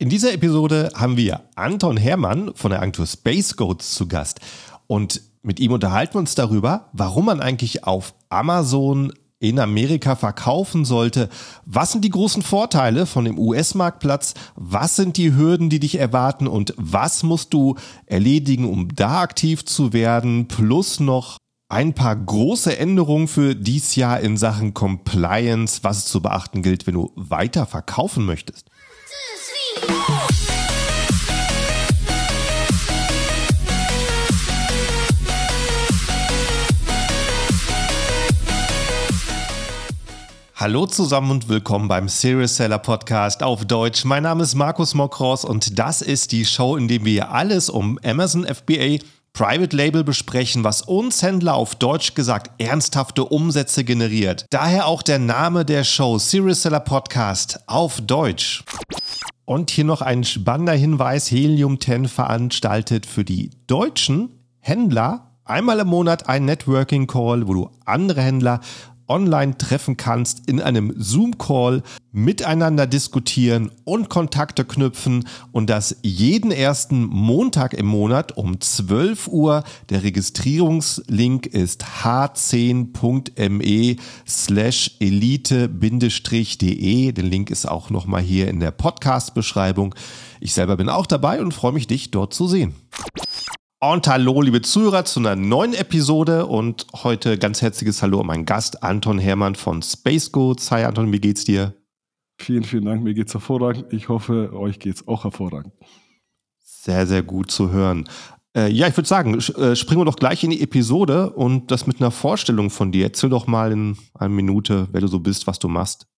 In dieser Episode haben wir Anton Hermann von der Agentur Space Goats zu Gast. Und mit ihm unterhalten wir uns darüber, warum man eigentlich auf Amazon in Amerika verkaufen sollte. Was sind die großen Vorteile von dem US-Marktplatz? Was sind die Hürden, die dich erwarten? Und was musst du erledigen, um da aktiv zu werden? Plus noch ein paar große Änderungen für dies Jahr in Sachen Compliance, was es zu beachten gilt, wenn du weiter verkaufen möchtest. Hallo zusammen und willkommen beim Serious Seller Podcast auf Deutsch. Mein Name ist Markus Mokros und das ist die Show, in der wir alles um Amazon FBA Private Label besprechen, was uns Händler auf Deutsch gesagt ernsthafte Umsätze generiert. Daher auch der Name der Show Serious Seller Podcast auf Deutsch. Und hier noch ein spannender Hinweis. Helium 10 veranstaltet für die deutschen Händler einmal im Monat einen Networking Call, wo du andere Händler online treffen kannst, in einem Zoom-Call miteinander diskutieren und Kontakte knüpfen und das jeden ersten Montag im Monat um 12 Uhr. Der Registrierungslink ist h10.me slash elite-de. Den Link ist auch nochmal hier in der Podcast-Beschreibung. Ich selber bin auch dabei und freue mich, dich dort zu sehen. Und hallo, liebe Zuhörer, zu einer neuen Episode und heute ganz herzliches Hallo an meinen Gast Anton Hermann von Space. Hi Anton, wie geht's dir? Vielen, vielen Dank, mir geht's hervorragend. Ich hoffe, euch geht's auch hervorragend. Sehr, sehr gut zu hören. Äh, ja, ich würde sagen, äh, springen wir doch gleich in die Episode und das mit einer Vorstellung von dir. Erzähl doch mal in einer Minute, wer du so bist, was du machst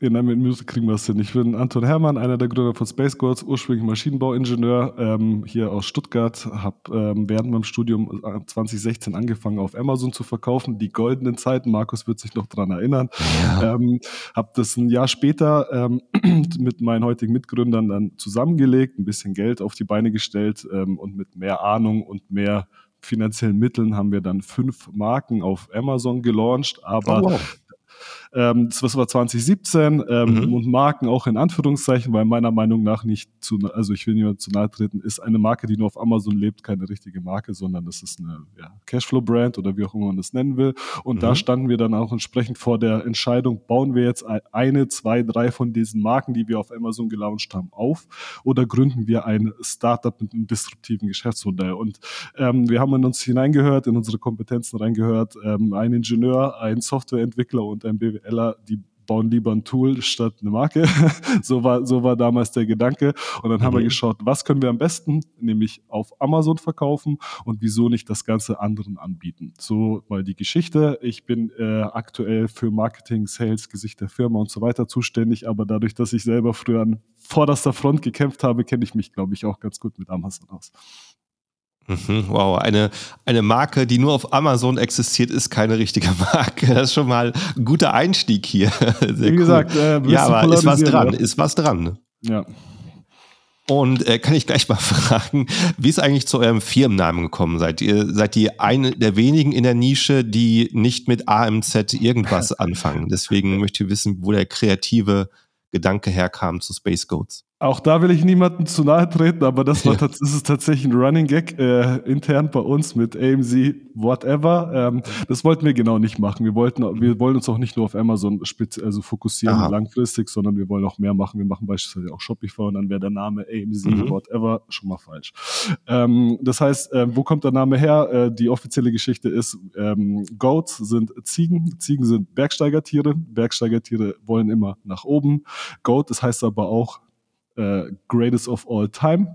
in einem Music kriegen wir es hin. Ich bin Anton Hermann, einer der Gründer von Space Gods, ursprünglich Maschinenbauingenieur ähm, hier aus Stuttgart. Habe ähm, während meinem Studium 2016 äh, angefangen, auf Amazon zu verkaufen. Die goldenen Zeiten, Markus wird sich noch daran erinnern. Ja. Ähm, habe das ein Jahr später ähm, mit meinen heutigen Mitgründern dann zusammengelegt, ein bisschen Geld auf die Beine gestellt ähm, und mit mehr Ahnung und mehr finanziellen Mitteln haben wir dann fünf Marken auf Amazon gelauncht, aber oh, wow. Ähm, das war 2017 ähm, mhm. und Marken auch in Anführungszeichen, weil meiner Meinung nach nicht zu, also ich will niemand zu nahe treten, ist eine Marke, die nur auf Amazon lebt, keine richtige Marke, sondern das ist eine ja, Cashflow-Brand oder wie auch immer man das nennen will. Und mhm. da standen wir dann auch entsprechend vor der Entscheidung, bauen wir jetzt eine, zwei, drei von diesen Marken, die wir auf Amazon gelauncht haben, auf oder gründen wir ein Startup mit einem disruptiven Geschäftsmodell? Und ähm, wir haben in uns hineingehört, in unsere Kompetenzen reingehört, ähm, ein Ingenieur, ein Softwareentwickler und ein BW BWLer, die bauen lieber ein Tool statt eine Marke. so, war, so war damals der Gedanke. Und dann mhm. haben wir mhm. geschaut, was können wir am besten, nämlich auf Amazon verkaufen und wieso nicht das Ganze anderen anbieten. So mal die Geschichte. Ich bin äh, aktuell für Marketing, Sales, Gesicht der Firma und so weiter zuständig, aber dadurch, dass ich selber früher an vorderster Front gekämpft habe, kenne ich mich, glaube ich, auch ganz gut mit Amazon aus. Mhm, wow, eine, eine Marke, die nur auf Amazon existiert, ist keine richtige Marke. Das ist schon mal ein guter Einstieg hier. Sehr Wie cool. gesagt, äh, ja, aber ist was dran, ist was dran. Ja. Und äh, kann ich gleich mal fragen, wie ist eigentlich zu eurem Firmennamen gekommen? Seid ihr, seid ihr eine der wenigen in der Nische, die nicht mit AMZ irgendwas anfangen? Deswegen möchte ich wissen, wo der kreative Gedanke herkam zu Space Goats. Auch da will ich niemandem zu nahe treten, aber das, war das ist tatsächlich ein Running Gag äh, intern bei uns mit AMZ whatever. Ähm, das wollten wir genau nicht machen. Wir wollten, wir wollen uns auch nicht nur auf Amazon also fokussieren Aha. langfristig, sondern wir wollen auch mehr machen. Wir machen beispielsweise auch Shopify und dann wäre der Name AMZ mhm. whatever schon mal falsch. Ähm, das heißt, äh, wo kommt der Name her? Äh, die offizielle Geschichte ist, ähm, Goats sind Ziegen. Ziegen sind Bergsteigertiere. Bergsteigertiere wollen immer nach oben. Goat, das heißt aber auch äh, Greatest of All Time.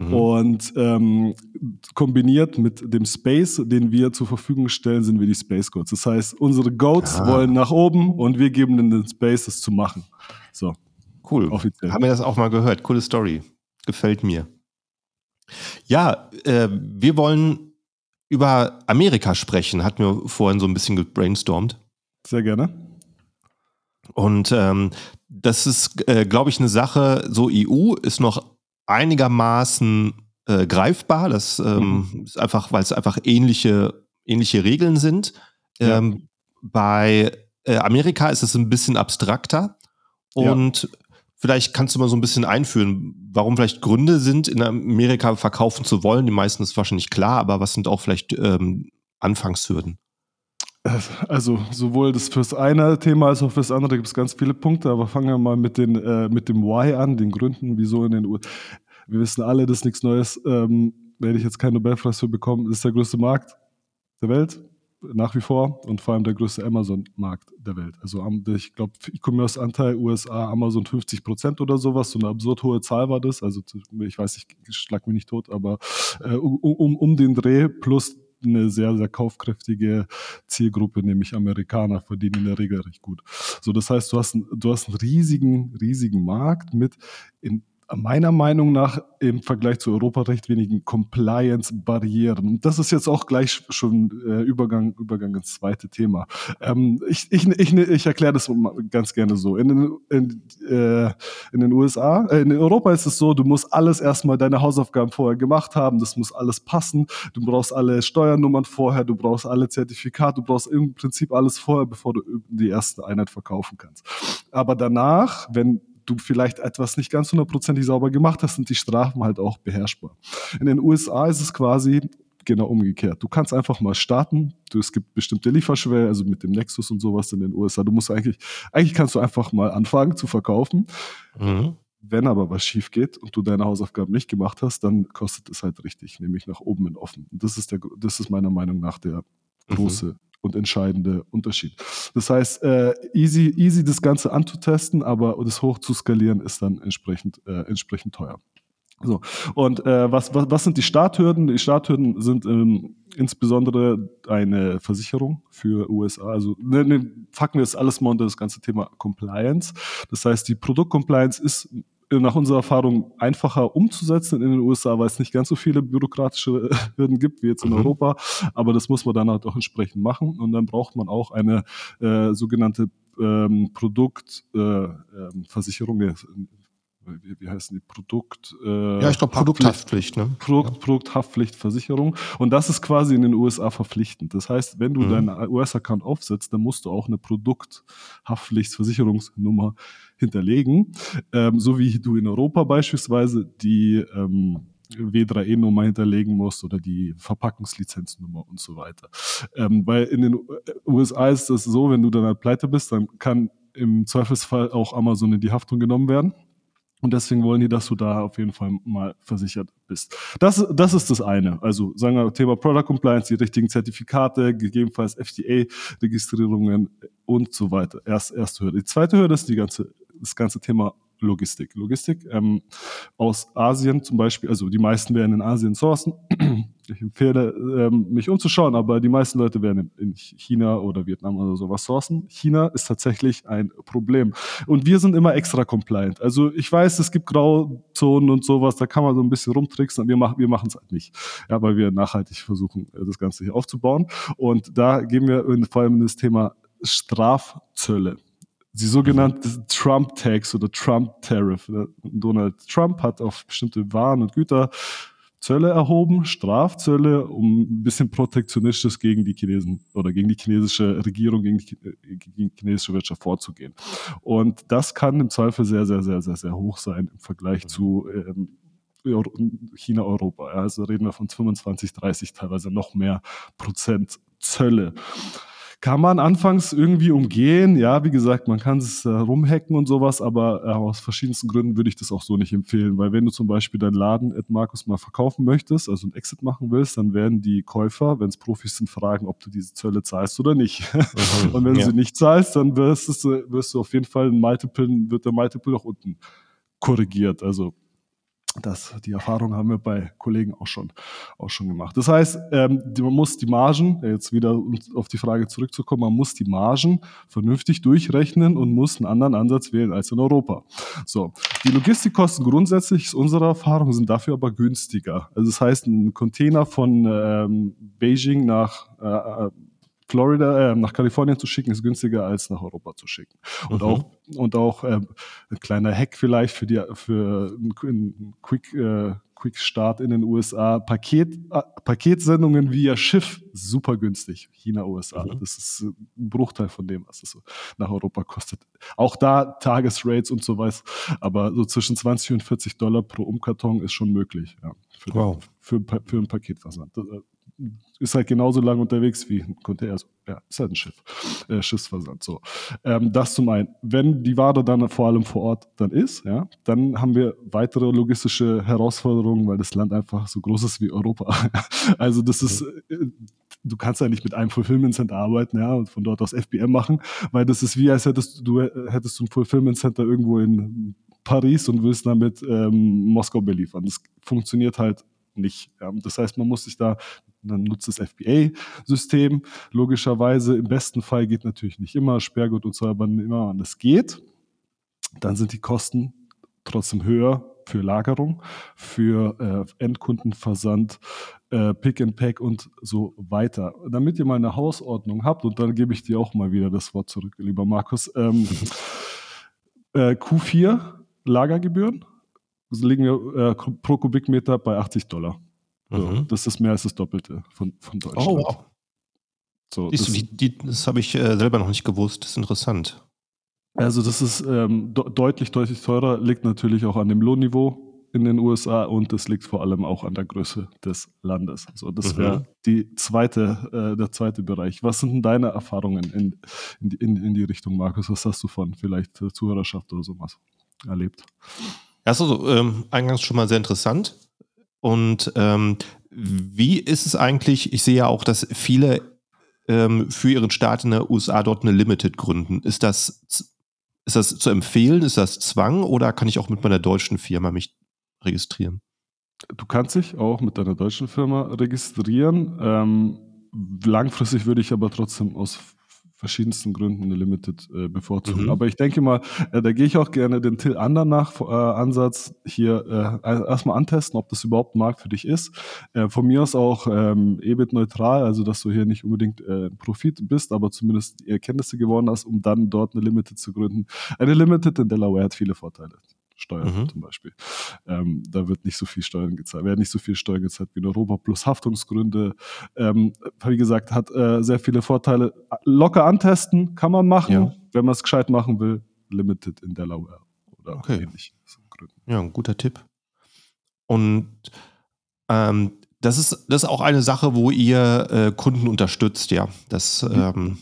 Mhm. Und ähm, kombiniert mit dem Space, den wir zur Verfügung stellen, sind wir die Space Goats. Das heißt, unsere Goats ah. wollen nach oben und wir geben ihnen den Space, das zu machen. So. Cool. Offiziell. Haben wir das auch mal gehört. Coole Story. Gefällt mir. Ja, äh, wir wollen über Amerika sprechen. Hatten wir vorhin so ein bisschen gebrainstormt. Sehr gerne. Und ähm, das ist, äh, glaube ich, eine Sache, so EU ist noch einigermaßen äh, greifbar. Das ähm, mhm. ist einfach, weil es einfach ähnliche, ähnliche Regeln sind. Ähm, ja. Bei äh, Amerika ist es ein bisschen abstrakter. Und ja. Vielleicht kannst du mal so ein bisschen einführen, warum vielleicht Gründe sind, in Amerika verkaufen zu wollen. Die meisten ist wahrscheinlich klar, aber was sind auch vielleicht ähm, Anfangshürden? Also sowohl das fürs eine Thema als auch fürs andere gibt es ganz viele Punkte, aber fangen wir mal mit, den, äh, mit dem Why an, den Gründen, wieso in den USA. Wir wissen alle, das ist nichts Neues. Ähm, werde ich jetzt keinen Nobelpreis für bekommen, das ist der größte Markt der Welt, nach wie vor und vor allem der größte Amazon-Markt der Welt. Also ich glaube, E-Commerce-Anteil USA, Amazon 50 Prozent oder sowas, so eine absurd hohe Zahl war das. Also ich weiß, ich schlag mich nicht tot, aber äh, um, um, um den Dreh plus eine sehr, sehr kaufkräftige Zielgruppe, nämlich Amerikaner, verdienen in der Regel recht gut. So, das heißt, du hast, du hast einen riesigen, riesigen Markt mit in meiner Meinung nach im Vergleich zu Europa recht wenigen Compliance-Barrieren. Das ist jetzt auch gleich schon äh, Übergang, Übergang ins zweite Thema. Ähm, ich, ich, ich, ich erkläre das ganz gerne so. In den, in, äh, in den USA, äh, in Europa ist es so, du musst alles erstmal deine Hausaufgaben vorher gemacht haben, das muss alles passen, du brauchst alle Steuernummern vorher, du brauchst alle Zertifikate, du brauchst im Prinzip alles vorher, bevor du die erste Einheit verkaufen kannst. Aber danach, wenn du vielleicht etwas nicht ganz hundertprozentig sauber gemacht hast, sind die Strafen halt auch beherrschbar. In den USA ist es quasi genau umgekehrt. Du kannst einfach mal starten. Du, es gibt bestimmte Lieferschwellen, also mit dem Nexus und sowas in den USA. Du musst eigentlich, eigentlich kannst du einfach mal anfangen zu verkaufen. Mhm. Wenn aber was schief geht und du deine Hausaufgaben nicht gemacht hast, dann kostet es halt richtig, nämlich nach oben in offen. Und das ist der, das ist meiner Meinung nach der mhm. große mhm und entscheidende Unterschied. Das heißt, äh, easy, easy das Ganze anzutesten, aber das hoch zu skalieren ist dann entsprechend, äh, entsprechend teuer. So, und äh, was, was, was sind die Starthürden? Die Starthürden sind ähm, insbesondere eine Versicherung für USA. Also ne, ne, packen wir jetzt alles mal unter das ganze Thema Compliance. Das heißt, die Produktcompliance ist nach unserer Erfahrung einfacher umzusetzen in den USA, weil es nicht ganz so viele bürokratische Hürden gibt wie jetzt in mhm. Europa. Aber das muss man dann halt auch entsprechend machen. Und dann braucht man auch eine äh, sogenannte ähm, Produktversicherung. Äh, ähm, wie, wie heißen die Produkt? Äh, ja, ich glaube Produkthaftpflicht. Ne? Produkt, ja. Produkthaftpflichtversicherung. Und das ist quasi in den USA verpflichtend. Das heißt, wenn du mhm. deinen US-Account aufsetzt, dann musst du auch eine Produkthaftpflichtversicherungsnummer hinterlegen, ähm, so wie du in Europa beispielsweise die ähm, W3E-Nummer hinterlegen musst oder die Verpackungslizenznummer und so weiter. Ähm, weil in den USA ist das so, wenn du dann halt pleite bist, dann kann im Zweifelsfall auch Amazon in die Haftung genommen werden. Und deswegen wollen die, dass du da auf jeden Fall mal versichert bist. Das, das ist das eine. Also sagen wir Thema Product Compliance, die richtigen Zertifikate, gegebenenfalls FDA-Registrierungen und so weiter. Erst, erste Hürde. Die zweite Hürde ist die ganze, das ganze Thema Logistik. Logistik ähm, aus Asien zum Beispiel, also die meisten werden in Asien sourcen. Ich empfehle, ähm, mich umzuschauen, aber die meisten Leute werden in China oder Vietnam oder sowas sourcen. China ist tatsächlich ein Problem. Und wir sind immer extra compliant. Also ich weiß, es gibt Grauzonen und sowas, da kann man so ein bisschen rumtricksen, aber wir machen wir machen es halt nicht. Ja, weil wir nachhaltig versuchen, das Ganze hier aufzubauen. Und da gehen wir vor allem in das Thema Strafzölle die sogenannte Trump-Tax oder Trump-Tariff. Donald Trump hat auf bestimmte Waren und Güter Zölle erhoben, Strafzölle, um ein bisschen protektionistisch gegen die Chinesen oder gegen die chinesische Regierung, gegen die, gegen die chinesische Wirtschaft vorzugehen. Und das kann im Zweifel sehr, sehr, sehr, sehr, sehr hoch sein im Vergleich zu ähm, China, Europa. Also reden wir von 25, 30, teilweise noch mehr Prozent Zölle. Kann man anfangs irgendwie umgehen. Ja, wie gesagt, man kann es äh, rumhacken und sowas, aber äh, aus verschiedensten Gründen würde ich das auch so nicht empfehlen. Weil wenn du zum Beispiel deinen Laden at Markus mal verkaufen möchtest, also ein Exit machen willst, dann werden die Käufer, wenn es Profis sind, fragen, ob du diese Zölle zahlst oder nicht. Mhm, und wenn ja. du sie nicht zahlst, dann wirst, es, wirst du auf jeden Fall ein Multiple, wird der Multiple nach unten korrigiert. Also das, die Erfahrung haben wir bei Kollegen auch schon, auch schon gemacht. Das heißt, ähm, man muss die Margen, jetzt wieder auf die Frage zurückzukommen, man muss die Margen vernünftig durchrechnen und muss einen anderen Ansatz wählen als in Europa. So, die Logistikkosten grundsätzlich aus unserer Erfahrung sind dafür aber günstiger. Also das heißt, ein Container von ähm, Beijing nach äh, Florida, äh, nach Kalifornien zu schicken, ist günstiger als nach Europa zu schicken. Und mhm. auch, und auch äh, ein kleiner Hack vielleicht für die, für ein, Quick, äh, Quick Start in den USA. Paket, äh, Paketsendungen via Schiff, super günstig. China, USA. Mhm. Das ist ein Bruchteil von dem, was es nach Europa kostet. Auch da Tagesrates und so was. Aber so zwischen 20 und 40 Dollar pro Umkarton ist schon möglich. Ja, für, wow. den, für, für ein Paketversand. Ist halt genauso lang unterwegs wie ein Container. Also, ja, ist halt ein Schiff, äh, Schiffsversand. So. Ähm, das zum einen. Wenn die Ware dann vor allem vor Ort dann ist, ja, dann haben wir weitere logistische Herausforderungen, weil das Land einfach so groß ist wie Europa. also das ist, äh, du kannst ja nicht mit einem Fulfillment Center arbeiten, ja, und von dort aus FBM machen, weil das ist wie, als hättest du, hättest du ein Fulfillment Center irgendwo in Paris und willst damit ähm, Moskau beliefern. Das funktioniert halt nicht. Ja. Das heißt, man muss sich da dann nutzt das FBA-System. Logischerweise, im besten Fall geht natürlich nicht immer, Sperrgut und so, aber immer, wenn es geht, dann sind die Kosten trotzdem höher für Lagerung, für äh, Endkundenversand, äh, Pick and Pack und so weiter. Damit ihr mal eine Hausordnung habt, und dann gebe ich dir auch mal wieder das Wort zurück, lieber Markus. Ähm, äh, Q4 Lagergebühren liegen wir äh, pro Kubikmeter bei 80 Dollar. So, mhm. Das ist mehr als das Doppelte von, von Deutschland. Oh, wow. So, das, die, das habe ich äh, selber noch nicht gewusst. Das ist interessant. Also das ist ähm, deutlich, deutlich teurer, liegt natürlich auch an dem Lohnniveau in den USA und es liegt vor allem auch an der Größe des Landes. Also das wäre mhm. die zweite, äh, der zweite Bereich. Was sind denn deine Erfahrungen in, in, die, in, in die Richtung, Markus? Was hast du von vielleicht Zuhörerschaft oder sowas erlebt? Also ähm, eingangs schon mal sehr interessant. Und ähm, wie ist es eigentlich? Ich sehe ja auch, dass viele ähm, für ihren Start in der USA dort eine Limited gründen. Ist das, ist das zu empfehlen? Ist das Zwang oder kann ich auch mit meiner deutschen Firma mich registrieren? Du kannst dich auch mit deiner deutschen Firma registrieren. Ähm, langfristig würde ich aber trotzdem aus verschiedensten Gründen eine Limited äh, bevorzugen. Mhm. Aber ich denke mal, äh, da gehe ich auch gerne den Till Andernach äh, Ansatz hier äh, erstmal antesten, ob das überhaupt ein Markt für dich ist. Äh, von mir aus auch ähm, EBIT neutral, also dass du hier nicht unbedingt äh, Profit bist, aber zumindest Erkenntnisse gewonnen hast, um dann dort eine Limited zu gründen. Eine Limited in Delaware hat viele Vorteile. Steuern mhm. zum Beispiel. Ähm, da wird nicht so viel Steuern gezahlt, werden nicht so viel Steuern gezahlt wie in Europa, plus Haftungsgründe. Ähm, wie gesagt, hat äh, sehr viele Vorteile. Locker antesten kann man machen, ja. wenn man es gescheit machen will. Limited in Delaware oder okay. ähnlich. Ja, ein guter Tipp. Und ähm, das ist, das ist auch eine Sache, wo ihr äh, Kunden unterstützt, ja. Das ähm,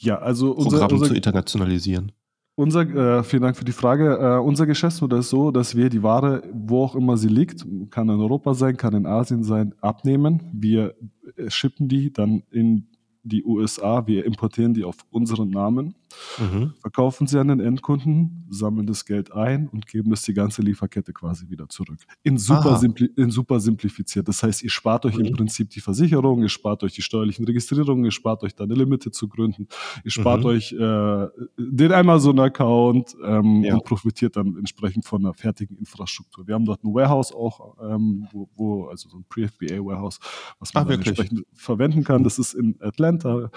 ja, also unser, Programm unser, zu internationalisieren. Unser, äh, vielen Dank für die Frage. Äh, unser Geschäftsmodell ist so, dass wir die Ware, wo auch immer sie liegt, kann in Europa sein, kann in Asien sein, abnehmen. Wir äh, shippen die dann in die USA, wir importieren die auf unseren Namen, mhm. verkaufen sie an den Endkunden, sammeln das Geld ein und geben das die ganze Lieferkette quasi wieder zurück. In super, simpli in super simplifiziert. Das heißt, ihr spart euch mhm. im Prinzip die Versicherung, ihr spart euch die steuerlichen Registrierungen, ihr spart euch dann eine Limited zu gründen, ihr spart mhm. euch äh, den Amazon-Account ähm, ja. und profitiert dann entsprechend von einer fertigen Infrastruktur. Wir haben dort ein Warehouse auch, ähm, wo, wo, also so ein Pre-FBA-Warehouse, was man Ach, entsprechend verwenden kann. Das ist in Atlanta.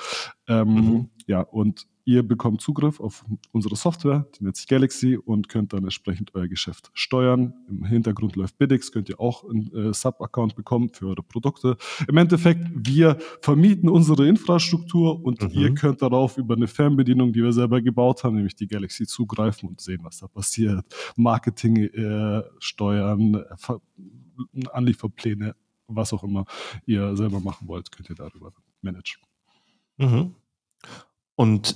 Ähm, mhm. Ja, und Ihr bekommt Zugriff auf unsere Software, die nennt sich Galaxy und könnt dann entsprechend euer Geschäft steuern. Im Hintergrund läuft Biddix, könnt ihr auch einen äh, Sub-Account bekommen für eure Produkte. Im Endeffekt, wir vermieten unsere Infrastruktur und mhm. ihr könnt darauf über eine Fernbedienung, die wir selber gebaut haben, nämlich die Galaxy, zugreifen und sehen, was da passiert. Marketing äh, steuern, äh, Anlieferpläne, was auch immer ihr selber machen wollt, könnt ihr darüber managen. Mhm. Und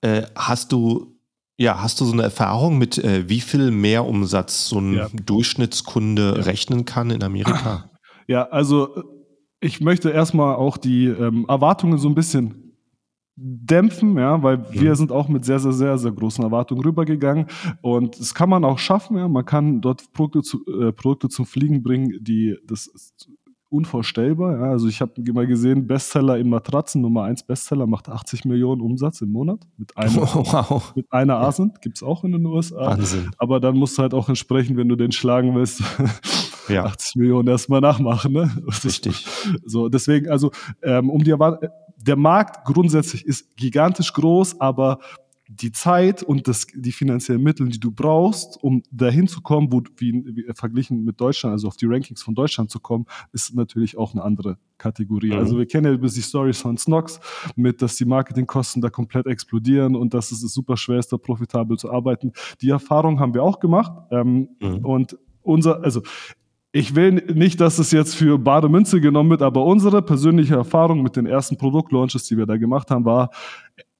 äh, hast du, ja, hast du so eine Erfahrung mit, äh, wie viel Mehrumsatz so ein ja. Durchschnittskunde ja. rechnen kann in Amerika? Ja, also ich möchte erstmal auch die ähm, Erwartungen so ein bisschen dämpfen, ja, weil mhm. wir sind auch mit sehr, sehr, sehr, sehr großen Erwartungen rübergegangen und das kann man auch schaffen, ja, man kann dort Produkte, zu, äh, Produkte zum Fliegen bringen, die das unvorstellbar. Ja. Also ich habe mal gesehen, Bestseller in Matratzen, Nummer 1 Bestseller, macht 80 Millionen Umsatz im Monat. Mit einer, wow. mit einer Asent, gibt es auch in den USA. Wahnsinn. Aber dann musst du halt auch entsprechend, wenn du den schlagen willst, ja. 80 Millionen erstmal nachmachen. Ne? Richtig. So, deswegen, also um die der Markt grundsätzlich ist gigantisch groß, aber die Zeit und das, die finanziellen Mittel, die du brauchst, um dahin zu kommen, wo, wie, wie verglichen mit Deutschland, also auf die Rankings von Deutschland zu kommen, ist natürlich auch eine andere Kategorie. Mhm. Also wir kennen ja die Stories von Snox mit, dass die Marketingkosten da komplett explodieren und dass es super schwer ist, da profitabel zu arbeiten. Die Erfahrung haben wir auch gemacht ähm, mhm. und unser, also ich will nicht, dass es jetzt für bare Münze genommen wird, aber unsere persönliche Erfahrung mit den ersten Produktlaunches, die wir da gemacht haben, war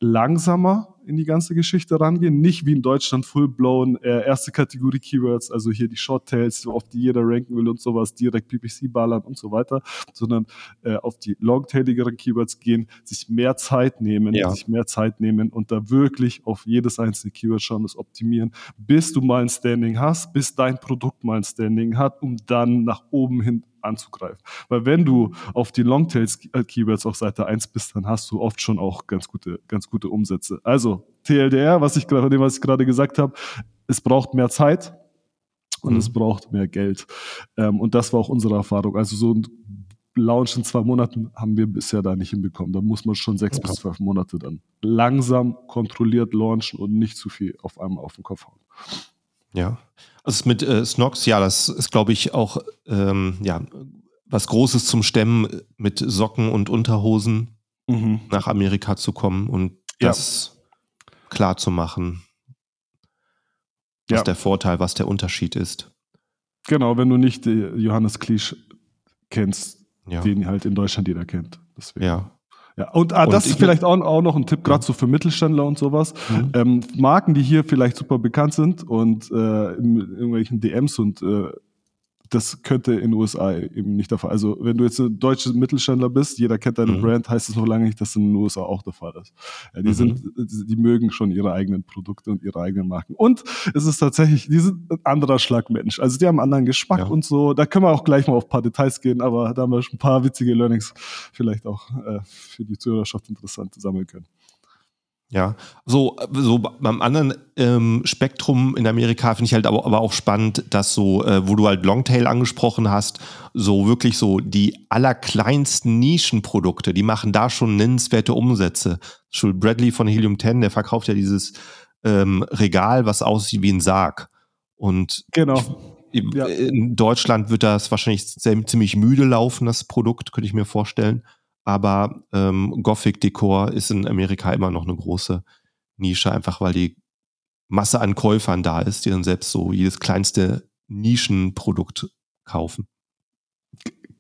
langsamer in die ganze Geschichte rangehen. Nicht wie in Deutschland full-blown äh, erste Kategorie Keywords, also hier die Short-Tails, auf die jeder ranken will und sowas, direkt PPC ballern und so weiter, sondern äh, auf die longtailigeren Keywords gehen, sich mehr Zeit nehmen, ja. sich mehr Zeit nehmen und da wirklich auf jedes einzelne Keyword schauen, das optimieren, bis du mal ein Standing hast, bis dein Produkt mal ein Standing hat, um dann nach oben hin anzugreifen. Weil wenn du auf die Longtails-Keywords auf Seite 1 bist, dann hast du oft schon auch ganz gute, ganz gute Umsätze. Also TLDR, was ich gerade, was ich gerade gesagt habe, es braucht mehr Zeit und mhm. es braucht mehr Geld. Ähm, und das war auch unsere Erfahrung. Also so ein Launch in zwei Monaten haben wir bisher da nicht hinbekommen. Da muss man schon sechs ja. bis zwölf Monate dann langsam kontrolliert launchen und nicht zu viel auf einmal auf den Kopf hauen. Ja, also mit äh, Snox, ja, das ist, glaube ich, auch ähm, ja, was Großes zum Stemmen, mit Socken und Unterhosen mhm. nach Amerika zu kommen und das ja. Klar zu machen, was ja. der Vorteil, was der Unterschied ist. Genau, wenn du nicht Johannes Klisch kennst, ja. den halt in Deutschland jeder kennt. Deswegen. Ja. Ja, und, ah, das ist vielleicht auch, auch noch ein Tipp, gerade so für Mittelständler und sowas. Mhm. Ähm, Marken, die hier vielleicht super bekannt sind und äh, in irgendwelchen DMs und äh, das könnte in den USA eben nicht der Fall. Also wenn du jetzt ein deutscher Mittelständler bist, jeder kennt deine mhm. Brand, heißt es noch lange nicht, dass in den USA auch der Fall ist. Ja, die mhm. sind, die mögen schon ihre eigenen Produkte und ihre eigenen Marken. Und es ist tatsächlich, die sind ein anderer Schlagmensch. Also die haben einen anderen Geschmack ja. und so. Da können wir auch gleich mal auf ein paar Details gehen, aber da haben wir schon ein paar witzige Learnings vielleicht auch äh, für die Zuhörerschaft interessant sammeln können. Ja, so, so beim anderen ähm, Spektrum in Amerika finde ich halt aber, aber auch spannend, dass so, äh, wo du halt Longtail angesprochen hast, so wirklich so die allerkleinsten Nischenprodukte, die machen da schon nennenswerte Umsätze. Schul Bradley von Helium 10, der verkauft ja dieses ähm, Regal, was aussieht wie ein Sarg. Und genau. Ich, ja. in Deutschland wird das wahrscheinlich ziemlich müde laufen, das Produkt, könnte ich mir vorstellen. Aber ähm, Gothic-Dekor ist in Amerika immer noch eine große Nische, einfach weil die Masse an Käufern da ist, die dann selbst so jedes kleinste Nischenprodukt kaufen.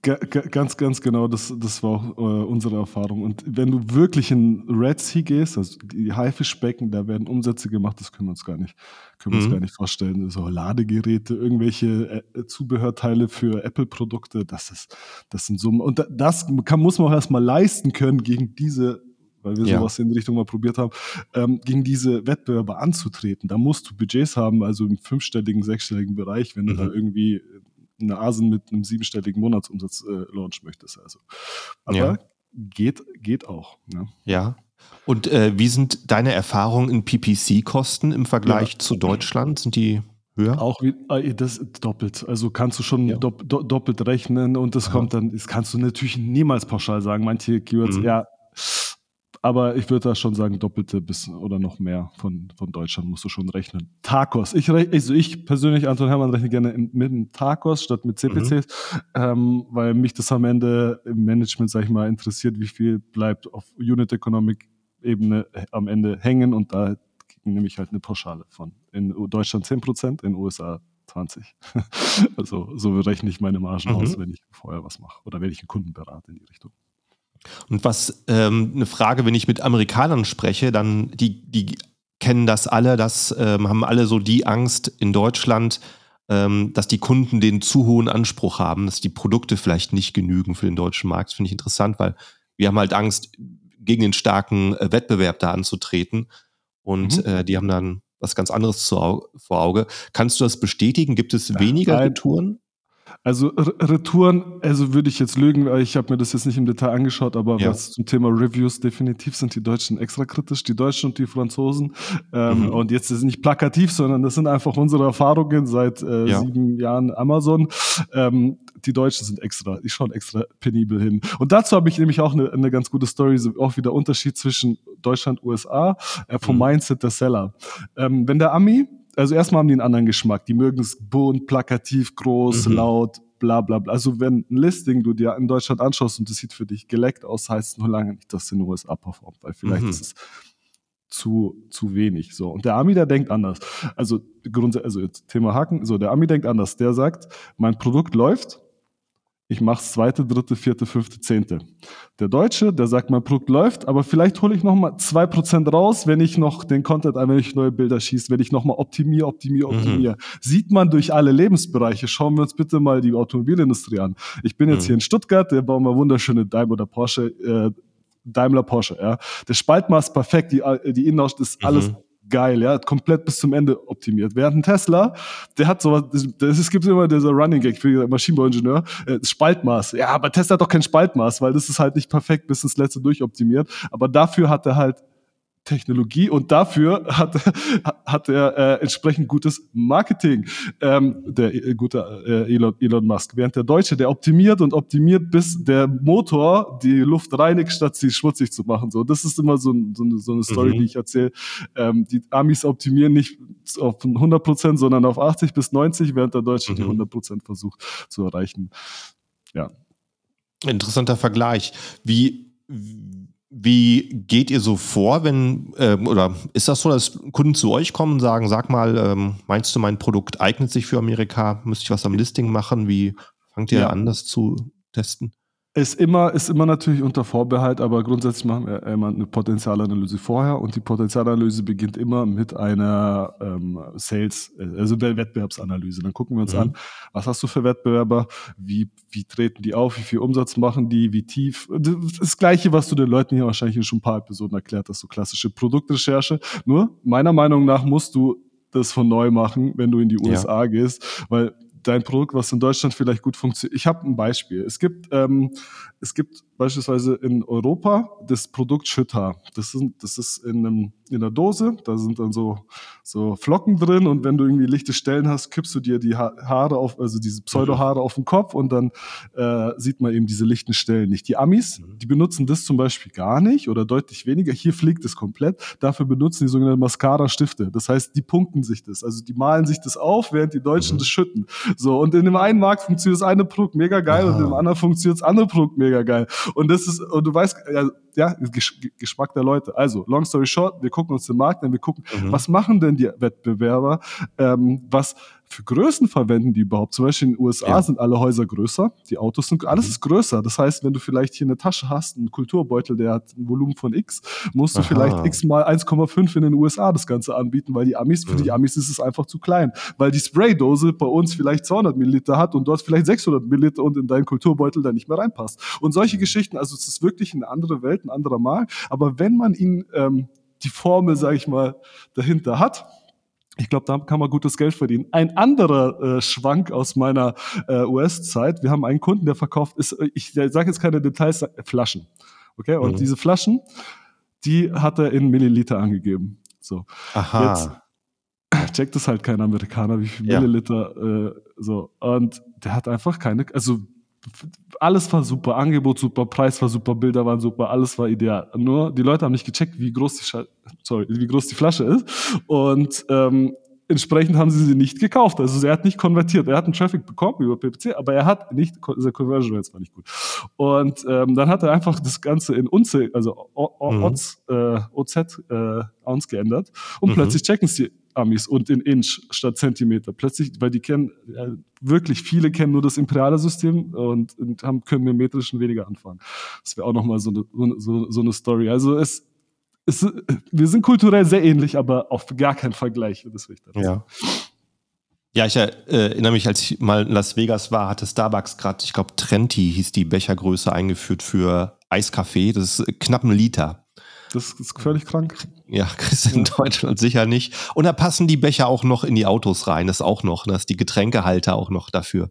Ganz, ganz genau, das, das war auch äh, unsere Erfahrung. Und wenn du wirklich in Red Sea gehst, also die Haifischbecken, da werden Umsätze gemacht, das können wir uns gar nicht, können wir uns mhm. gar nicht vorstellen. So Ladegeräte, irgendwelche äh, Zubehörteile für Apple-Produkte, das ist, das sind Summen. Und das kann, muss man auch erstmal leisten können, gegen diese weil wir ja. sowas in die Richtung mal probiert haben, ähm, gegen diese Wettbewerber anzutreten. Da musst du Budgets haben, also im fünfstelligen, sechsstelligen Bereich, wenn mhm. du da irgendwie eine Asen mit einem siebenstelligen Monatsumsatz äh, launchen möchtest. Also. Aber ja. geht, geht auch. Ne? Ja. Und äh, wie sind deine Erfahrungen in PPC-Kosten im Vergleich ja. zu Deutschland? Sind die höher? Auch wie, äh, das doppelt. Also kannst du schon ja. dopp, doppelt rechnen und das Aha. kommt dann, das kannst du natürlich niemals pauschal sagen. Manche Keywords, mhm. ja, aber ich würde da schon sagen, doppelte bis oder noch mehr von, von Deutschland musst du schon rechnen. Tacos. Ich, also ich persönlich, Anton Hermann, rechne gerne mit einem Tacos statt mit CPCs, mhm. ähm, weil mich das am Ende im Management, sag ich mal, interessiert, wie viel bleibt auf Unit Economic Ebene am Ende hängen und da nehme ich halt eine Pauschale von. In Deutschland 10%, in USA 20. also so rechne ich meine Margen mhm. aus, wenn ich vorher was mache oder wenn ich einen Kunden berate in die Richtung. Und was ähm, eine Frage, wenn ich mit Amerikanern spreche, dann die, die kennen das alle, das ähm, haben alle so die Angst in Deutschland, ähm, dass die Kunden den zu hohen Anspruch haben, dass die Produkte vielleicht nicht genügen für den deutschen Markt. Das finde ich interessant, weil wir haben halt Angst, gegen den starken äh, Wettbewerb da anzutreten. Und mhm. äh, die haben dann was ganz anderes zu, vor Auge. Kannst du das bestätigen? Gibt es weniger Nein. Retouren? Also Retouren, also würde ich jetzt lügen, weil ich habe mir das jetzt nicht im Detail angeschaut, aber ja. was zum Thema Reviews definitiv sind die Deutschen extra kritisch, die Deutschen und die Franzosen. Ähm, mhm. Und jetzt ist es nicht plakativ, sondern das sind einfach unsere Erfahrungen seit äh, ja. sieben Jahren Amazon. Ähm, die Deutschen sind extra, die schauen extra penibel hin. Und dazu habe ich nämlich auch eine, eine ganz gute Story, auch wieder Unterschied zwischen Deutschland, USA, äh, vom mhm. Mindset der Seller. Ähm, wenn der Ami, also erstmal haben die einen anderen Geschmack. Die mögen es bunt, plakativ, groß, mhm. laut, bla bla bla. Also wenn ein Listing du dir in Deutschland anschaust und das sieht für dich geleckt aus, heißt es nur lange nicht, dass es in den USA performt, weil vielleicht mhm. ist es zu, zu wenig. So. Und der Ami, der denkt anders. Also, Grund, also jetzt Thema Haken, so, der Ami denkt anders. Der sagt, mein Produkt läuft, ich mache es zweite, dritte, vierte, fünfte, zehnte. Der Deutsche, der sagt, mein Produkt läuft, aber vielleicht hole ich noch mal zwei Prozent raus, wenn ich noch den Content, wenn ich neue Bilder schieße, wenn ich noch mal optimiere, optimiere, optimiere. Mhm. Sieht man durch alle Lebensbereiche. Schauen wir uns bitte mal die Automobilindustrie an. Ich bin jetzt mhm. hier in Stuttgart, der bauen wir wunderschöne Daimler oder Porsche äh, Daimler Porsche, ja. Der Spaltmaß perfekt, die, die Innenausstattung ist mhm. Geil, ja, komplett bis zum Ende optimiert. Während ein Tesla, der hat sowas, es gibt immer dieser Running Gag für Maschinenbauingenieur, äh, Spaltmaß. Ja, aber Tesla hat doch kein Spaltmaß, weil das ist halt nicht perfekt bis ins letzte durchoptimiert. Aber dafür hat er halt Technologie und dafür hat, hat er äh, entsprechend gutes Marketing, ähm, der äh, gute äh, Elon, Elon Musk. Während der Deutsche, der optimiert und optimiert, bis der Motor die Luft reinigt, statt sie schmutzig zu machen. So, das ist immer so, so, eine, so eine Story, mhm. die ich erzähle. Ähm, die Amis optimieren nicht auf 100 Prozent, sondern auf 80 bis 90, während der Deutsche mhm. die 100 Prozent versucht zu erreichen. Ja. Interessanter Vergleich. Wie wie geht ihr so vor, wenn, ähm, oder ist das so, dass Kunden zu euch kommen und sagen, sag mal, ähm, meinst du, mein Produkt eignet sich für Amerika? Müsste ich was am Listing machen? Wie fangt ihr ja. an, das zu testen? Ist immer, ist immer natürlich unter Vorbehalt, aber grundsätzlich machen wir immer eine Potenzialanalyse vorher und die Potenzialanalyse beginnt immer mit einer ähm, Sales, also Wettbewerbsanalyse. Dann gucken wir uns mhm. an, was hast du für Wettbewerber, wie, wie treten die auf, wie viel Umsatz machen die, wie tief. Das Gleiche, was du den Leuten hier wahrscheinlich schon ein paar Episoden erklärt hast, so klassische Produktrecherche. Nur, meiner Meinung nach musst du das von neu machen, wenn du in die USA ja. gehst, weil dein Produkt, was in Deutschland vielleicht gut funktioniert. Ich habe ein Beispiel. Es gibt, ähm, es gibt beispielsweise in Europa das Produkt Schütter. Das, sind, das ist in, einem, in einer Dose, da sind dann so, so Flocken drin und wenn du irgendwie lichte Stellen hast, kippst du dir die Haare auf, also diese Pseudohaare auf den Kopf und dann äh, sieht man eben diese lichten Stellen nicht. Die Amis, mhm. die benutzen das zum Beispiel gar nicht oder deutlich weniger. Hier fliegt es komplett. Dafür benutzen die sogenannten Mascara-Stifte. Das heißt, die punkten sich das. Also die malen sich das auf, während die Deutschen mhm. das schütten. So, und in dem einen Markt funktioniert das eine Produkt mega geil Aha. und im anderen funktioniert das andere Produkt mega geil. Und das ist, und du weißt, ja, Geschmack der Leute. Also, long story short, wir gucken uns den Markt an, wir gucken, mhm. was machen denn die Wettbewerber, ähm, was für Größen verwenden die überhaupt? Zum Beispiel in den USA ja. sind alle Häuser größer, die Autos sind, alles mhm. ist größer. Das heißt, wenn du vielleicht hier eine Tasche hast, einen Kulturbeutel, der hat ein Volumen von X, musst du Aha. vielleicht X mal 1,5 in den USA das Ganze anbieten, weil die Amis, für die mhm. Amis ist es einfach zu klein. Weil die Spraydose bei uns vielleicht 200 Milliliter hat und dort vielleicht 600 Milliliter und in deinen Kulturbeutel dann nicht mehr reinpasst. Und solche Geschichten, also es ist wirklich eine andere Welt, ein anderer Markt. Aber wenn man ihn, ähm, die Formel, sage ich mal, dahinter hat, ich glaube, da kann man gutes Geld verdienen. Ein anderer äh, Schwank aus meiner äh, US-Zeit. Wir haben einen Kunden, der verkauft, ist, äh, ich sage jetzt keine Details, äh, Flaschen. Okay, und mhm. diese Flaschen, die hat er in Milliliter angegeben. So. Aha. Jetzt checkt es halt kein Amerikaner, wie viel ja. Milliliter äh, so. Und der hat einfach keine, also alles war super, Angebot super, Preis war super, Bilder waren super, alles war ideal. Nur die Leute haben nicht gecheckt, wie groß die, Scha sorry, wie groß die Flasche ist. Und ähm, entsprechend haben sie sie nicht gekauft. Also er hat nicht konvertiert. Er hat einen Traffic bekommen über PPC, aber er hat nicht, der Conversion Rate war nicht gut. Und ähm, dann hat er einfach das Ganze in Unze, also OZ, mhm. äh, OZ äh, Ounce geändert und mhm. plötzlich checken sie Amis und in Inch statt Zentimeter. Plötzlich, weil die kennen, ja, wirklich viele kennen nur das imperiale System und, und haben, können mit metrischen weniger anfangen. Das wäre auch nochmal so eine, so, so eine Story. Also es, es, wir sind kulturell sehr ähnlich, aber auf gar keinen Vergleich. Das will ich ja. Ja, ich äh, erinnere mich, als ich mal in Las Vegas war, hatte Starbucks gerade, ich glaube, Trenti hieß die Bechergröße eingeführt für Eiskaffee. Das ist knapp ein Liter. Das ist völlig krank. Ja, kriegst du in Deutschland sicher nicht. Und da passen die Becher auch noch in die Autos rein. Das auch noch, dass die Getränkehalter auch noch dafür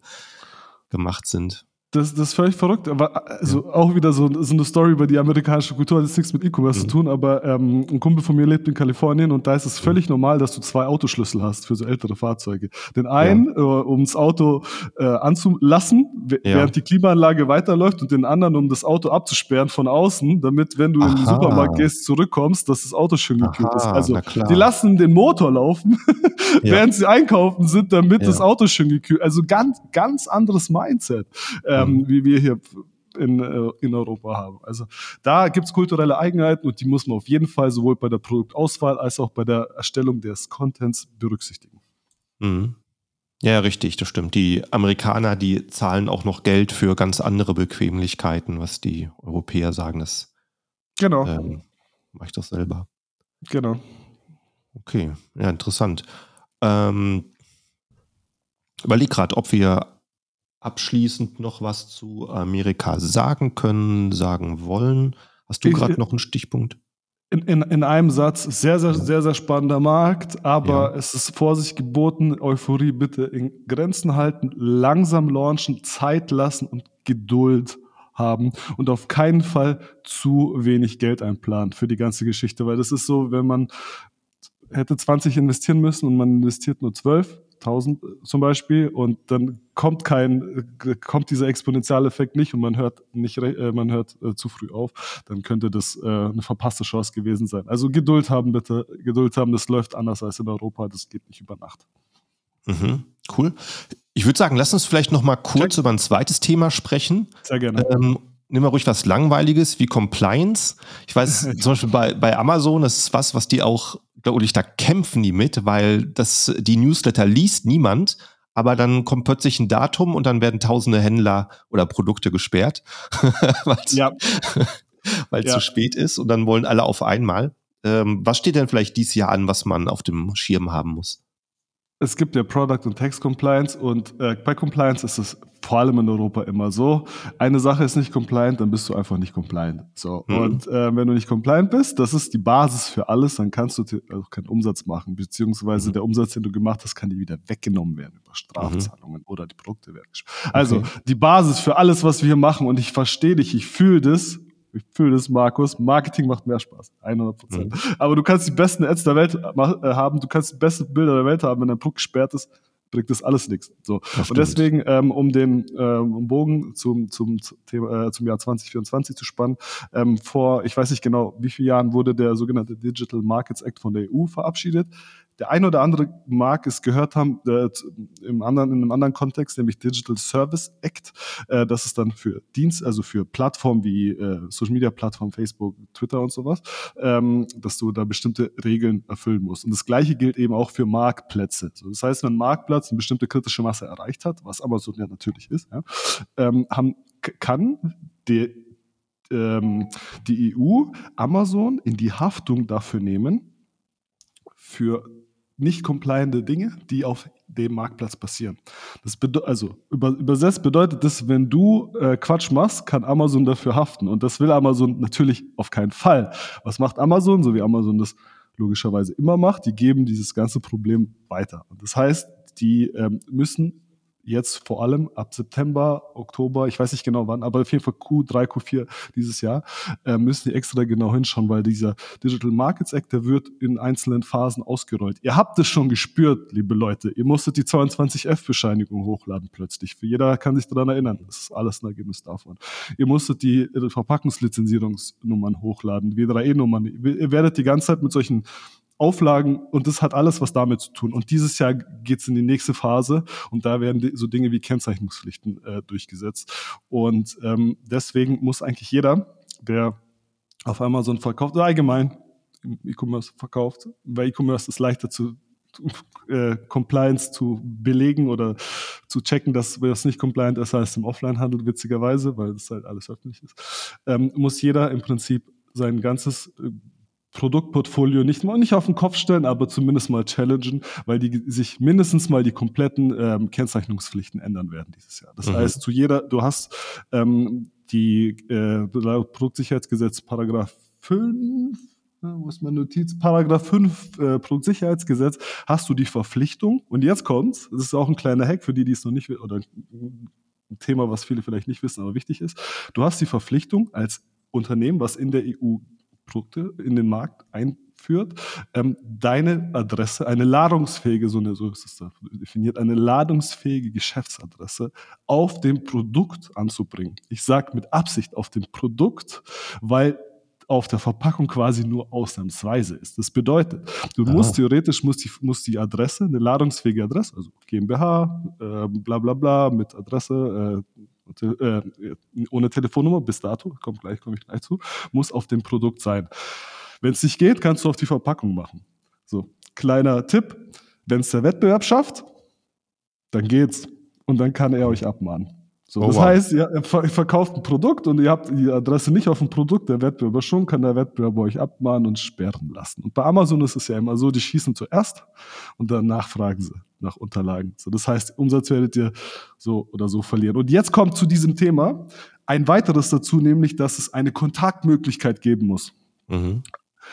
gemacht sind. Das, das ist völlig verrückt, aber also ja. auch wieder so, so eine Story über die amerikanische Kultur, hat jetzt nichts mit E-Commerce mhm. zu tun, aber ähm, ein Kumpel von mir lebt in Kalifornien und da ist es völlig mhm. normal, dass du zwei Autoschlüssel hast für so ältere Fahrzeuge. Den einen, ja. äh, um das Auto äh, anzulassen, ja. während die Klimaanlage weiterläuft und den anderen, um das Auto abzusperren von außen, damit, wenn du Aha. in den Supermarkt gehst, zurückkommst, dass das Auto schön gekühlt ist. Also die lassen den Motor laufen, während sie einkaufen sind, damit das Auto schön gekühlt Also ganz, ganz anderes Mindset. Ähm, ähm, wie wir hier in, äh, in Europa haben. Also da gibt es kulturelle Eigenheiten und die muss man auf jeden Fall sowohl bei der Produktauswahl als auch bei der Erstellung des Contents berücksichtigen. Mhm. Ja, richtig, das stimmt. Die Amerikaner, die zahlen auch noch Geld für ganz andere Bequemlichkeiten, was die Europäer sagen, das genau. Ähm, mache ich doch selber. Genau. Okay, ja, interessant. Ähm, überleg gerade, ob wir abschließend noch was zu Amerika sagen können, sagen wollen? Hast du gerade noch einen Stichpunkt? In, in, in einem Satz, sehr, sehr, sehr, sehr spannender Markt, aber ja. es ist Vorsicht geboten, Euphorie bitte in Grenzen halten, langsam launchen, Zeit lassen und Geduld haben und auf keinen Fall zu wenig Geld einplanen für die ganze Geschichte, weil das ist so, wenn man hätte 20 investieren müssen und man investiert nur 12, 1000 zum Beispiel und dann kommt kein, kommt dieser Exponentialeffekt nicht und man hört nicht, äh, man hört äh, zu früh auf, dann könnte das äh, eine verpasste Chance gewesen sein. Also Geduld haben bitte, Geduld haben, das läuft anders als in Europa, das geht nicht über Nacht. Mhm, cool. Ich würde sagen, lass uns vielleicht noch mal kurz Check. über ein zweites Thema sprechen. Sehr gerne. Ähm, nimm mal ruhig was Langweiliges wie Compliance. Ich weiß, zum Beispiel bei, bei Amazon, das ist was, was die auch glaube ich, da kämpfen die mit, weil das, die Newsletter liest niemand, aber dann kommt plötzlich ein Datum und dann werden tausende Händler oder Produkte gesperrt, weil es ja. ja. zu spät ist und dann wollen alle auf einmal. Ähm, was steht denn vielleicht dieses Jahr an, was man auf dem Schirm haben muss? Es gibt ja Product und Tax Compliance und äh, bei Compliance ist es vor allem in Europa immer so. Eine Sache ist nicht compliant, dann bist du einfach nicht compliant. So. Mhm. Und äh, wenn du nicht compliant bist, das ist die Basis für alles, dann kannst du auch keinen Umsatz machen, beziehungsweise mhm. der Umsatz, den du gemacht hast, kann dir wieder weggenommen werden über Strafzahlungen mhm. oder die Produkte werden. Also okay. die Basis für alles, was wir hier machen und ich verstehe dich, ich fühle das, ich fühle das, Markus. Marketing macht mehr Spaß. 100 Prozent. Mhm. Aber du kannst die besten Ads der Welt äh, haben, du kannst die besten Bilder der Welt haben, wenn dein Produkt gesperrt ist, bringt das alles nichts. So. Und deswegen, ähm, um den ähm, Bogen zum, zum, Thema, äh, zum Jahr 2024 zu spannen, ähm, vor, ich weiß nicht genau, wie viele Jahren wurde der sogenannte Digital Markets Act von der EU verabschiedet. Der eine oder andere mag es gehört haben äh, im anderen, in einem anderen Kontext, nämlich Digital Service Act. Äh, das ist dann für Dienst, also für Plattformen wie äh, Social Media Plattformen, Facebook, Twitter und sowas, ähm, dass du da bestimmte Regeln erfüllen musst. Und das Gleiche gilt eben auch für Marktplätze. So, das heißt, wenn ein Marktplatz eine bestimmte kritische Masse erreicht hat, was Amazon ja natürlich ist, ja, ähm, haben, kann die, ähm, die EU Amazon in die Haftung dafür nehmen, für nicht compliante Dinge, die auf dem Marktplatz passieren. Das also über, übersetzt bedeutet das, wenn du äh, Quatsch machst, kann Amazon dafür haften. Und das will Amazon natürlich auf keinen Fall. Was macht Amazon, so wie Amazon das logischerweise immer macht? Die geben dieses ganze Problem weiter. Und das heißt, die ähm, müssen jetzt vor allem ab September, Oktober, ich weiß nicht genau wann, aber auf jeden Fall Q3, Q4 dieses Jahr, äh, müssen die extra genau hinschauen, weil dieser Digital Markets Act, der wird in einzelnen Phasen ausgerollt. Ihr habt es schon gespürt, liebe Leute. Ihr musstet die 22F-Bescheinigung hochladen plötzlich. Für jeder kann sich daran erinnern. Das ist alles ein Ergebnis davon. Ihr musstet die Verpackungslizenzierungsnummern hochladen, W3E-Nummern. Ihr werdet die ganze Zeit mit solchen Auflagen und das hat alles was damit zu tun. Und dieses Jahr geht es in die nächste Phase und da werden so Dinge wie Kennzeichnungspflichten äh, durchgesetzt. Und ähm, deswegen muss eigentlich jeder, der auf Amazon verkauft oder allgemein im E-Commerce verkauft, weil E-Commerce ist leichter zu äh, Compliance zu belegen oder zu checken, dass das nicht compliant ist als im Offline-Handel, witzigerweise, weil das halt alles öffentlich ist, ähm, muss jeder im Prinzip sein ganzes äh, Produktportfolio nicht mal nicht auf den Kopf stellen, aber zumindest mal challengen, weil die sich mindestens mal die kompletten ähm, Kennzeichnungspflichten ändern werden dieses Jahr. Das mhm. heißt, zu jeder, du hast ähm, die äh, Produktsicherheitsgesetz Paragraph 5, wo ist meine Notiz? Paragraph 5 äh, Produktsicherheitsgesetz hast du die Verpflichtung und jetzt kommt's, das ist auch ein kleiner Hack für die, die es noch nicht oder ein Thema, was viele vielleicht nicht wissen, aber wichtig ist. Du hast die Verpflichtung als Unternehmen, was in der EU Produkte in den Markt einführt, ähm, deine Adresse, eine ladungsfähige, so, eine, so ist es da definiert, eine ladungsfähige Geschäftsadresse auf dem Produkt anzubringen. Ich sage mit Absicht auf dem Produkt, weil auf der Verpackung quasi nur ausnahmsweise ist. Das bedeutet, du musst oh. theoretisch muss die, muss die Adresse, eine ladungsfähige Adresse, also GmbH, äh, bla bla bla, mit Adresse, äh, äh, ohne Telefonnummer, bis dato, kommt gleich, komme ich gleich zu, muss auf dem Produkt sein. Wenn es nicht geht, kannst du auf die Verpackung machen. So, kleiner Tipp, wenn es der Wettbewerb schafft, dann geht's. Und dann kann er euch abmahnen. So, oh, das wow. heißt, ihr verkauft ein Produkt und ihr habt die Adresse nicht auf dem Produkt, der Wettbewerber schon, kann der Wettbewerber euch abmahnen und sperren lassen. Und bei Amazon ist es ja immer so, die schießen zuerst und danach fragen sie nach Unterlagen. So, das heißt, Umsatz werdet ihr so oder so verlieren. Und jetzt kommt zu diesem Thema ein weiteres dazu, nämlich, dass es eine Kontaktmöglichkeit geben muss. Mhm.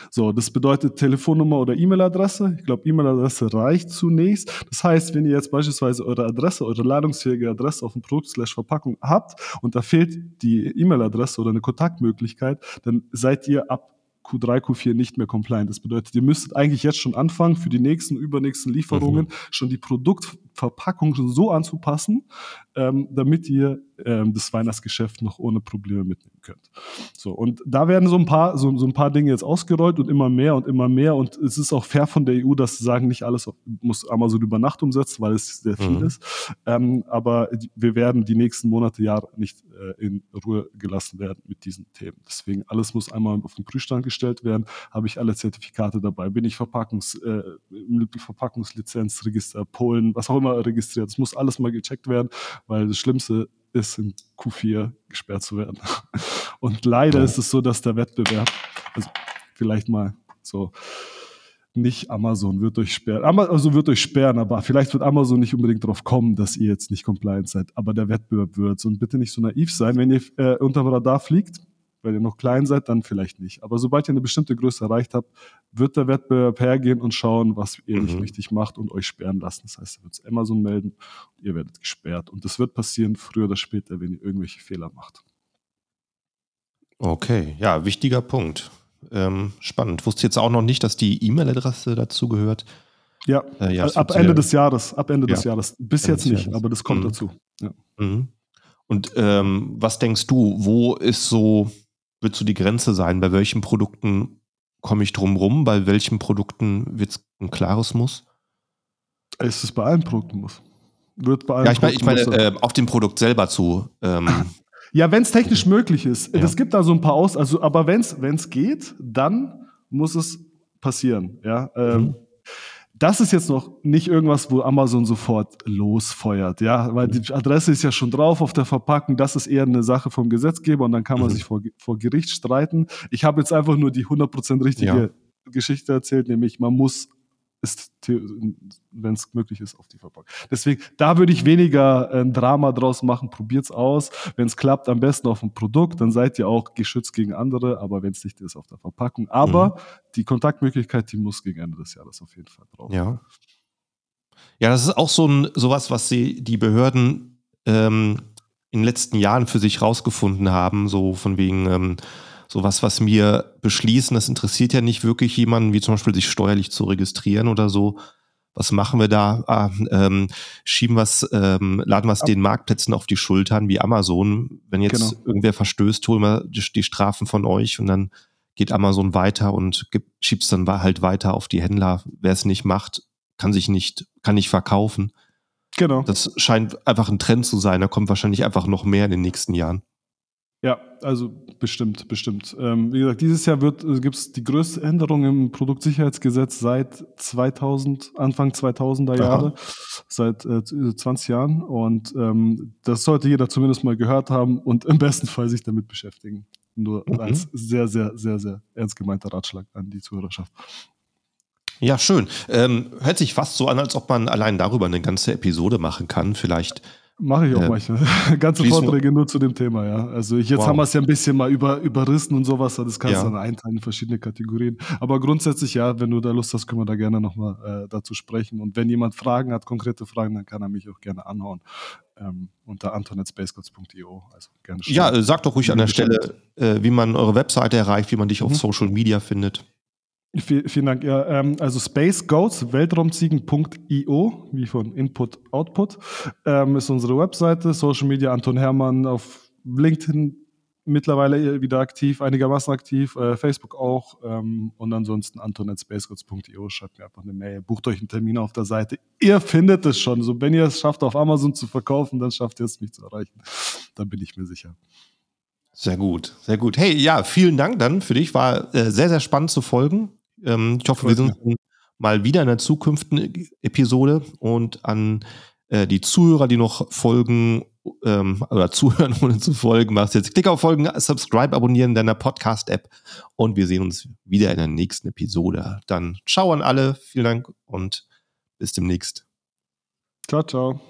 So, das bedeutet Telefonnummer oder E-Mail-Adresse. Ich glaube, E-Mail-Adresse reicht zunächst. Das heißt, wenn ihr jetzt beispielsweise eure Adresse, eure ladungsfähige Adresse auf dem Produkt slash Verpackung habt und da fehlt die E-Mail-Adresse oder eine Kontaktmöglichkeit, dann seid ihr ab Q3, Q4 nicht mehr compliant. Das bedeutet, ihr müsstet eigentlich jetzt schon anfangen, für die nächsten, übernächsten Lieferungen mhm. schon die Produktverpackung so anzupassen, ähm, damit ihr ähm, das Weihnachtsgeschäft noch ohne Probleme mitnehmen könnt. So, und da werden so ein paar, so, so ein paar Dinge jetzt ausgerollt und immer mehr und immer mehr. Und es ist auch fair von der EU, dass sie sagen, nicht alles muss Amazon über Nacht umsetzen, weil es sehr viel mhm. ist. Ähm, aber wir werden die nächsten Monate, Jahre nicht äh, in Ruhe gelassen werden mit diesen Themen. Deswegen alles muss einmal auf den Prüfstand gestellt werden. Habe ich alle Zertifikate dabei? Bin ich Verpackungs, äh, Verpackungslizenzregister, Polen, was auch immer registriert? Das muss alles mal gecheckt werden, weil das Schlimmste ist, in Q4 gesperrt zu werden. Und leider ja. ist es so, dass der Wettbewerb, also vielleicht mal so, nicht Amazon wird euch sperren. Also wird euch sperren, aber vielleicht wird Amazon nicht unbedingt darauf kommen, dass ihr jetzt nicht compliant seid. Aber der Wettbewerb wird Und bitte nicht so naiv sein, wenn ihr äh, unterm Radar fliegt, weil ihr noch klein seid, dann vielleicht nicht. Aber sobald ihr eine bestimmte Größe erreicht habt, wird der Wettbewerb hergehen und schauen, was ihr mhm. nicht richtig macht und euch sperren lassen. Das heißt, er wird es Amazon melden und ihr werdet gesperrt. Und das wird passieren früher oder später, wenn ihr irgendwelche Fehler macht. Okay, ja, wichtiger Punkt. Ähm, spannend. Wusste jetzt auch noch nicht, dass die E-Mail-Adresse dazu gehört. Ja, äh, ja ab Ende des Jahres. Ab Ende ja. des Jahres. Bis Ende jetzt nicht, Jahres. aber das kommt mhm. dazu. Mhm. Und ähm, was denkst du, wo ist so wird so die Grenze sein? Bei welchen Produkten komme ich drum rum? Bei welchen Produkten wird es ein klares Muss? Ist es bei allen Produkten Muss? Wird bei allen ja, ich meine, ich meine äh, auf dem Produkt selber zu. Ähm, ja, wenn es technisch möglich ist. Es gibt da so ein paar Aus, also, aber wenn es geht, dann muss es passieren. Ja. Ähm, mhm das ist jetzt noch nicht irgendwas, wo Amazon sofort losfeuert, ja, weil die Adresse ist ja schon drauf auf der Verpackung. Das ist eher eine Sache vom Gesetzgeber und dann kann man mhm. sich vor, vor Gericht streiten. Ich habe jetzt einfach nur die 100% richtige ja. Geschichte erzählt, nämlich man muss ist, wenn es möglich ist, auf die Verpackung. Deswegen, da würde ich weniger ein Drama draus machen. Probiert es aus. Wenn es klappt, am besten auf dem Produkt. Dann seid ihr auch geschützt gegen andere. Aber wenn es nicht ist, auf der Verpackung. Aber mhm. die Kontaktmöglichkeit, die muss gegen Ende des Jahres auf jeden Fall drauf. Ja. Ja, das ist auch so ein sowas, was sie die Behörden ähm, in den letzten Jahren für sich rausgefunden haben. So von wegen ähm, sowas, was wir beschließen, das interessiert ja nicht wirklich jemanden, wie zum Beispiel sich steuerlich zu registrieren oder so. Was machen wir da? Ah, ähm, schieben was, ähm, laden wir es den Marktplätzen auf die Schultern wie Amazon. Wenn jetzt genau. irgendwer verstößt, holen wir die, die, Strafen von euch und dann geht Amazon weiter und schiebt es dann halt weiter auf die Händler. Wer es nicht macht, kann sich nicht, kann nicht verkaufen. Genau. Das scheint einfach ein Trend zu sein. Da kommt wahrscheinlich einfach noch mehr in den nächsten Jahren. Ja, also bestimmt, bestimmt. Ähm, wie gesagt, dieses Jahr wird äh, gibt es die größte Änderung im Produktsicherheitsgesetz seit 2000, Anfang 2000er Jahre, seit äh, 20 Jahren. Und ähm, das sollte jeder zumindest mal gehört haben und im besten Fall sich damit beschäftigen. Nur mhm. als sehr, sehr, sehr, sehr ernst gemeinter Ratschlag an die Zuhörerschaft. Ja, schön. Ähm, hört sich fast so an, als ob man allein darüber eine ganze Episode machen kann. Vielleicht Mache ich auch äh, manchmal. Ganze Vorträge nur zu dem Thema, ja. Also ich, jetzt wow. haben wir es ja ein bisschen mal über, überrissen und sowas, das kannst du ja. dann einteilen in verschiedene Kategorien. Aber grundsätzlich ja, wenn du da Lust hast, können wir da gerne nochmal äh, dazu sprechen. Und wenn jemand Fragen hat, konkrete Fragen, dann kann er mich auch gerne anhauen. Ähm, unter antonetspacecodes.io. Also gerne Ja, äh, sag doch ruhig an der Stelle, äh, wie man eure Webseite erreicht, wie man dich auf mhm. Social Media findet. Vielen, Dank. Ja, ähm, also Space Goats, Weltraumziegen.io, wie von Input, Output, ähm, ist unsere Webseite. Social Media Anton Hermann auf LinkedIn mittlerweile wieder aktiv, einigermaßen aktiv, äh, Facebook auch ähm, und ansonsten anton.spacegods.io, schreibt mir einfach eine Mail, bucht euch einen Termin auf der Seite. Ihr findet es schon. So, wenn ihr es schafft, auf Amazon zu verkaufen, dann schafft ihr es, mich zu erreichen. Dann bin ich mir sicher. Sehr gut, sehr gut. Hey, ja, vielen Dank dann für dich. War äh, sehr, sehr spannend zu folgen. Ähm, ich hoffe, wir sind mal wieder in der zukünftigen Episode und an äh, die Zuhörer, die noch folgen ähm, oder zuhören, ohne zu folgen, machst jetzt Klick auf Folgen, Subscribe, abonnieren in deiner Podcast-App und wir sehen uns wieder in der nächsten Episode. Dann ciao an alle, vielen Dank und bis demnächst. Ciao, ciao.